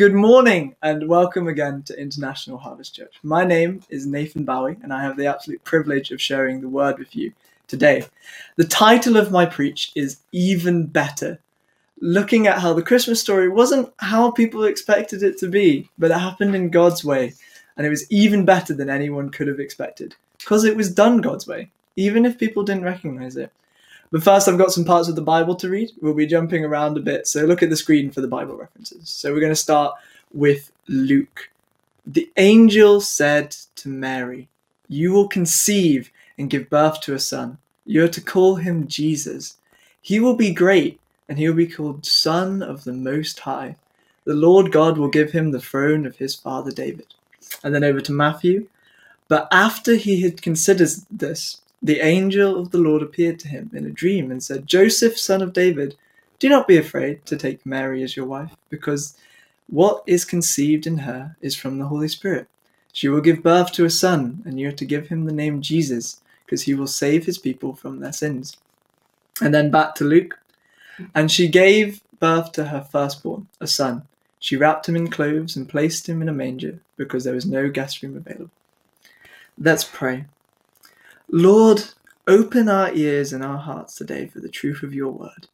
Good morning and welcome again to International Harvest Church. My name is Nathan Bowie and I have the absolute privilege of sharing the word with you today. The title of my preach is Even Better, looking at how the Christmas story wasn't how people expected it to be, but it happened in God's way and it was even better than anyone could have expected because it was done God's way, even if people didn't recognize it. But first, I've got some parts of the Bible to read. We'll be jumping around a bit, so look at the screen for the Bible references. So we're going to start with Luke. The angel said to Mary, You will conceive and give birth to a son. You are to call him Jesus. He will be great, and he will be called Son of the Most High. The Lord God will give him the throne of his father David. And then over to Matthew. But after he had considered this, the angel of the Lord appeared to him in a dream and said, Joseph, son of David, do not be afraid to take Mary as your wife, because what is conceived in her is from the Holy Spirit. She will give birth to a son, and you are to give him the name Jesus, because he will save his people from their sins. And then back to Luke. And she gave birth to her firstborn, a son. She wrapped him in clothes and placed him in a manger, because there was no guest room available. Let's pray. Lord, open our ears and our hearts today for the truth of your word.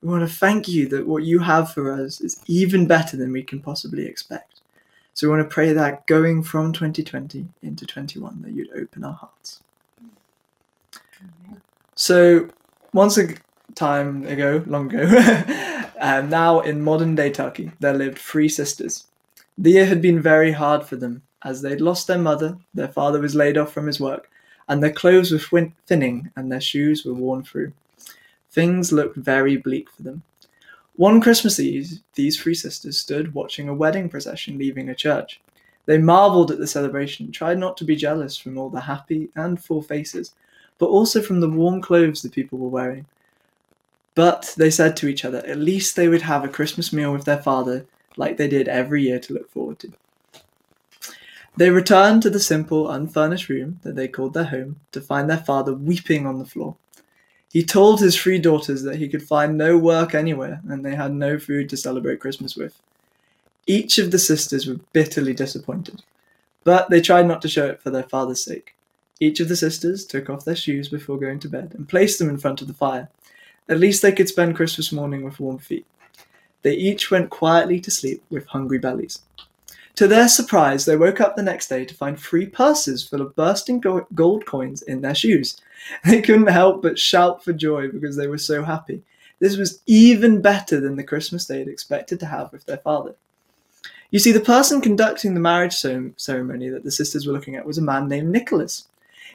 We want to thank you that what you have for us is even better than we can possibly expect. So we want to pray that going from 2020 into 21, that you'd open our hearts. So, once a time ago, long ago, and um, now in modern day Turkey, there lived three sisters. The year had been very hard for them, as they'd lost their mother, their father was laid off from his work, and their clothes were thinning and their shoes were worn through. Things looked very bleak for them. One Christmas Eve, these three sisters stood watching a wedding procession leaving a church. They marveled at the celebration tried not to be jealous from all the happy and full faces, but also from the warm clothes the people were wearing. But they said to each other, at least they would have a Christmas meal with their father like they did every year to look forward to. They returned to the simple, unfurnished room that they called their home to find their father weeping on the floor. He told his three daughters that he could find no work anywhere and they had no food to celebrate Christmas with. Each of the sisters were bitterly disappointed, but they tried not to show it for their father's sake. Each of the sisters took off their shoes before going to bed and placed them in front of the fire. At least they could spend Christmas morning with warm feet. They each went quietly to sleep with hungry bellies. To their surprise, they woke up the next day to find three purses full of bursting gold coins in their shoes. They couldn't help but shout for joy because they were so happy. This was even better than the Christmas they had expected to have with their father. You see, the person conducting the marriage ceremony that the sisters were looking at was a man named Nicholas.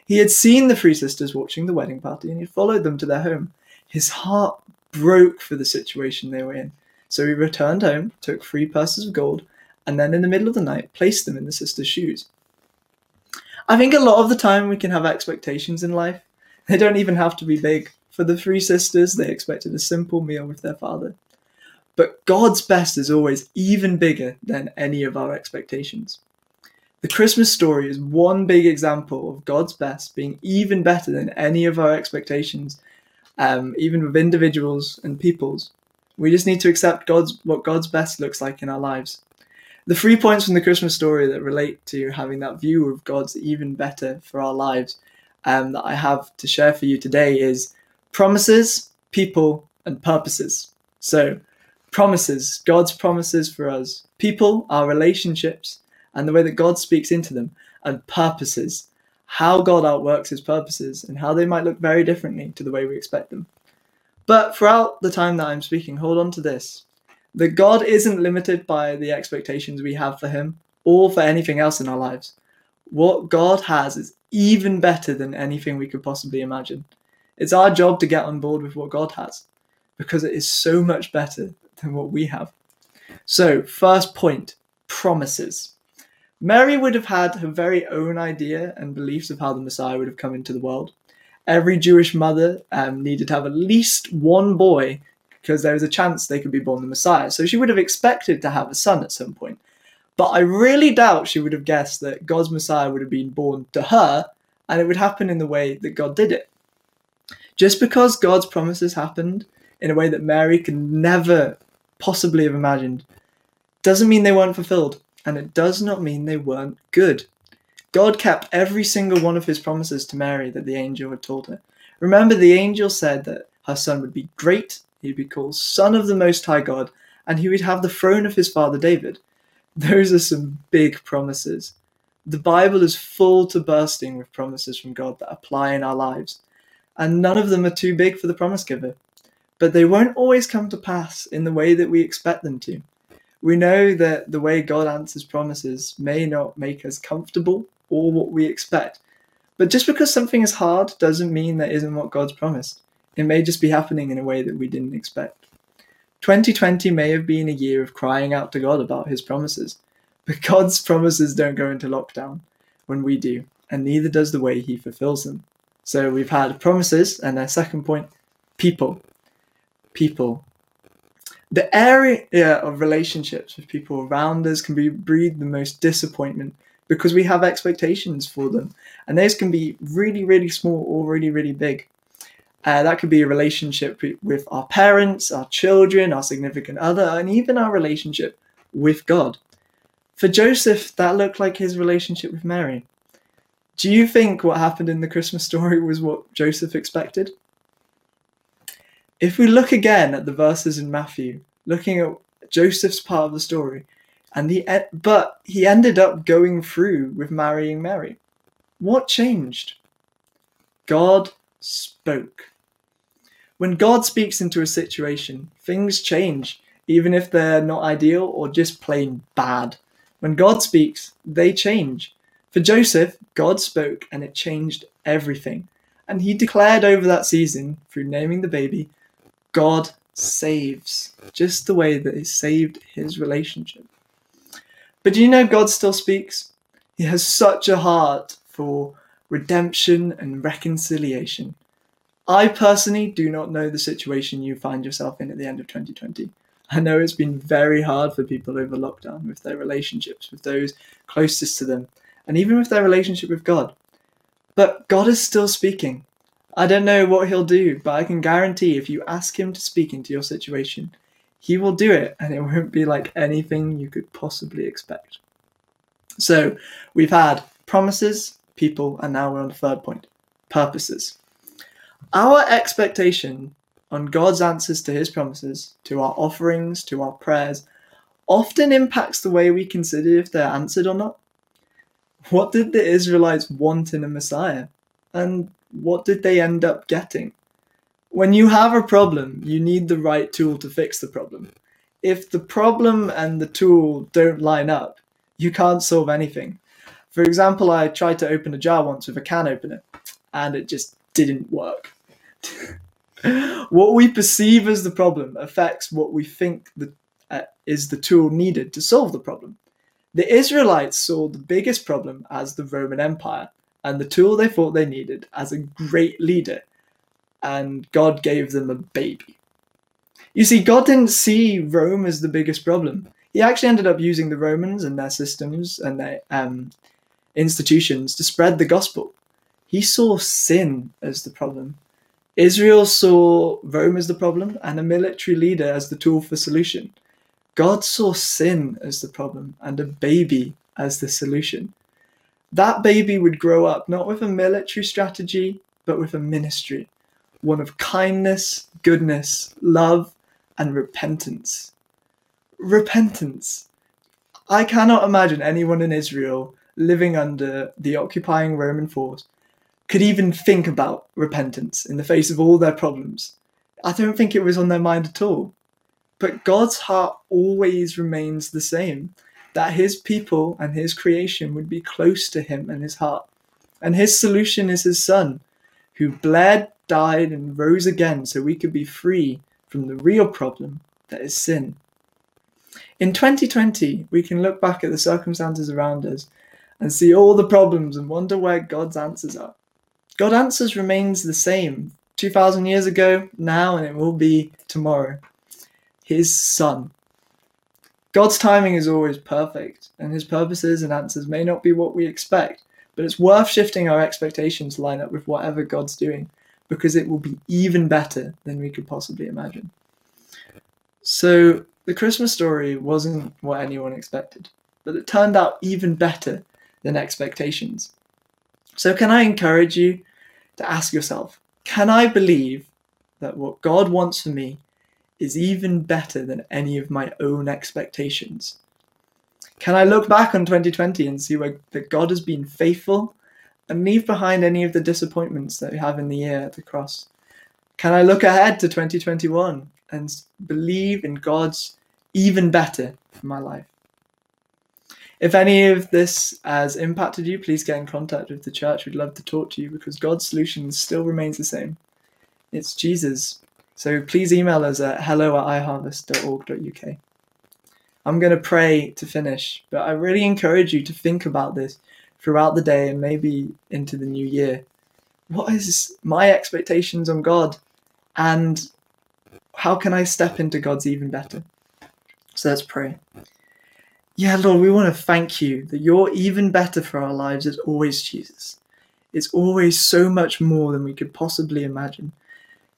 He had seen the three sisters watching the wedding party and he followed them to their home. His heart broke for the situation they were in. So he returned home, took three purses of gold, and then in the middle of the night place them in the sister's shoes. I think a lot of the time we can have expectations in life. They don't even have to be big. For the three sisters, they expected a simple meal with their father. But God's best is always even bigger than any of our expectations. The Christmas story is one big example of God's best being even better than any of our expectations, um, even with individuals and peoples. We just need to accept God's what God's best looks like in our lives the three points from the Christmas story that relate to having that view of God's even better for our lives um, that I have to share for you today is promises, people, and purposes. So, promises, God's promises for us, people, our relationships, and the way that God speaks into them, and purposes, how God outworks his purposes, and how they might look very differently to the way we expect them. But throughout the time that I'm speaking, hold on to this that God isn't limited by the expectations we have for Him or for anything else in our lives. What God has is even better than anything we could possibly imagine. It's our job to get on board with what God has because it is so much better than what we have. So, first point promises. Mary would have had her very own idea and beliefs of how the Messiah would have come into the world. Every Jewish mother um, needed to have at least one boy because there was a chance they could be born the Messiah. So she would have expected to have a son at some point. But I really doubt she would have guessed that God's Messiah would have been born to her and it would happen in the way that God did it. Just because God's promises happened in a way that Mary could never possibly have imagined, doesn't mean they weren't fulfilled, and it does not mean they weren't good. God kept every single one of his promises to Mary that the angel had told her. Remember, the angel said that her son would be great, he'd be called Son of the Most High God, and he would have the throne of his father David. Those are some big promises. The Bible is full to bursting with promises from God that apply in our lives, and none of them are too big for the promise giver. But they won't always come to pass in the way that we expect them to. We know that the way God answers promises may not make us comfortable or what we expect. But just because something is hard doesn't mean that isn't what God's promised. It may just be happening in a way that we didn't expect. 2020 may have been a year of crying out to God about his promises, but God's promises don't go into lockdown when we do, and neither does the way he fulfills them. So we've had promises, and their second point, people. People. The area of relationships with people around us can be breed the most disappointment because we have expectations for them, and those can be really, really small or really, really big. Uh, that could be a relationship with our parents, our children, our significant other, and even our relationship with God. For Joseph, that looked like his relationship with Mary. Do you think what happened in the Christmas story was what Joseph expected? If we look again at the verses in Matthew, looking at Joseph's part of the story, and he but he ended up going through with marrying Mary. What changed? God spoke. When God speaks into a situation, things change, even if they're not ideal or just plain bad. When God speaks, they change. For Joseph, God spoke and it changed everything. And he declared over that season, through naming the baby, God saves, just the way that he saved his relationship. But do you know God still speaks? He has such a heart for redemption and reconciliation. I personally do not know the situation you find yourself in at the end of 2020. I know it's been very hard for people over lockdown with their relationships, with those closest to them, and even with their relationship with God. But God is still speaking. I don't know what He'll do, but I can guarantee if you ask Him to speak into your situation, He will do it, and it won't be like anything you could possibly expect. So we've had promises, people, and now we're on the third point purposes. Our expectation on God's answers to his promises, to our offerings, to our prayers, often impacts the way we consider if they're answered or not. What did the Israelites want in a Messiah? And what did they end up getting? When you have a problem, you need the right tool to fix the problem. If the problem and the tool don't line up, you can't solve anything. For example, I tried to open a jar once with a can opener, and it just didn't work. What we perceive as the problem affects what we think the, uh, is the tool needed to solve the problem. The Israelites saw the biggest problem as the Roman Empire and the tool they thought they needed as a great leader, and God gave them a baby. You see, God didn't see Rome as the biggest problem. He actually ended up using the Romans and their systems and their um, institutions to spread the gospel. He saw sin as the problem Israel saw Rome as the problem and a military leader as the tool for solution. God saw sin as the problem and a baby as the solution. That baby would grow up not with a military strategy, but with a ministry, one of kindness, goodness, love, and repentance. Repentance. I cannot imagine anyone in Israel living under the occupying Roman force could even think about repentance in the face of all their problems. I don't think it was on their mind at all. But God's heart always remains the same that his people and his creation would be close to him and his heart. And his solution is his son, who bled, died, and rose again so we could be free from the real problem that is sin. In 2020, we can look back at the circumstances around us and see all the problems and wonder where God's answers are. God answers remains the same 2000 years ago, now, and it will be tomorrow. His Son. God's timing is always perfect, and his purposes and answers may not be what we expect, but it's worth shifting our expectations to line up with whatever God's doing, because it will be even better than we could possibly imagine. So, the Christmas story wasn't what anyone expected, but it turned out even better than expectations. So, can I encourage you to ask yourself can I believe that what God wants for me is even better than any of my own expectations? Can I look back on 2020 and see where that God has been faithful and leave behind any of the disappointments that we have in the year at the cross? Can I look ahead to 2021 and believe in God's even better for my life? If any of this has impacted you, please get in contact with the church. We'd love to talk to you because God's solution still remains the same. It's Jesus. So please email us at hello at iharvest.org.uk. I'm going to pray to finish, but I really encourage you to think about this throughout the day and maybe into the new year. What is my expectations on God? And how can I step into God's even better? So let's pray. Yeah, Lord, we want to thank you that you're even better for our lives is always Jesus. It's always so much more than we could possibly imagine.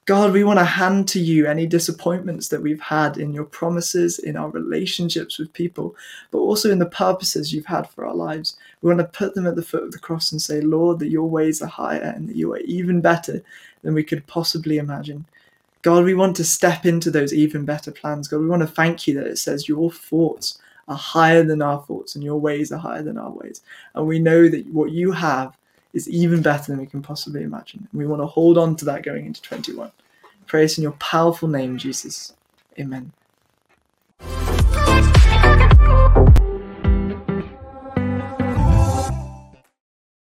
God, we want to hand to you any disappointments that we've had in your promises, in our relationships with people, but also in the purposes you've had for our lives. We want to put them at the foot of the cross and say, Lord, that your ways are higher and that you are even better than we could possibly imagine. God, we want to step into those even better plans. God, we want to thank you that it says your thoughts are higher than our thoughts and your ways are higher than our ways. And we know that what you have is even better than we can possibly imagine. And we want to hold on to that going into 21. Praise in your powerful name, Jesus. Amen.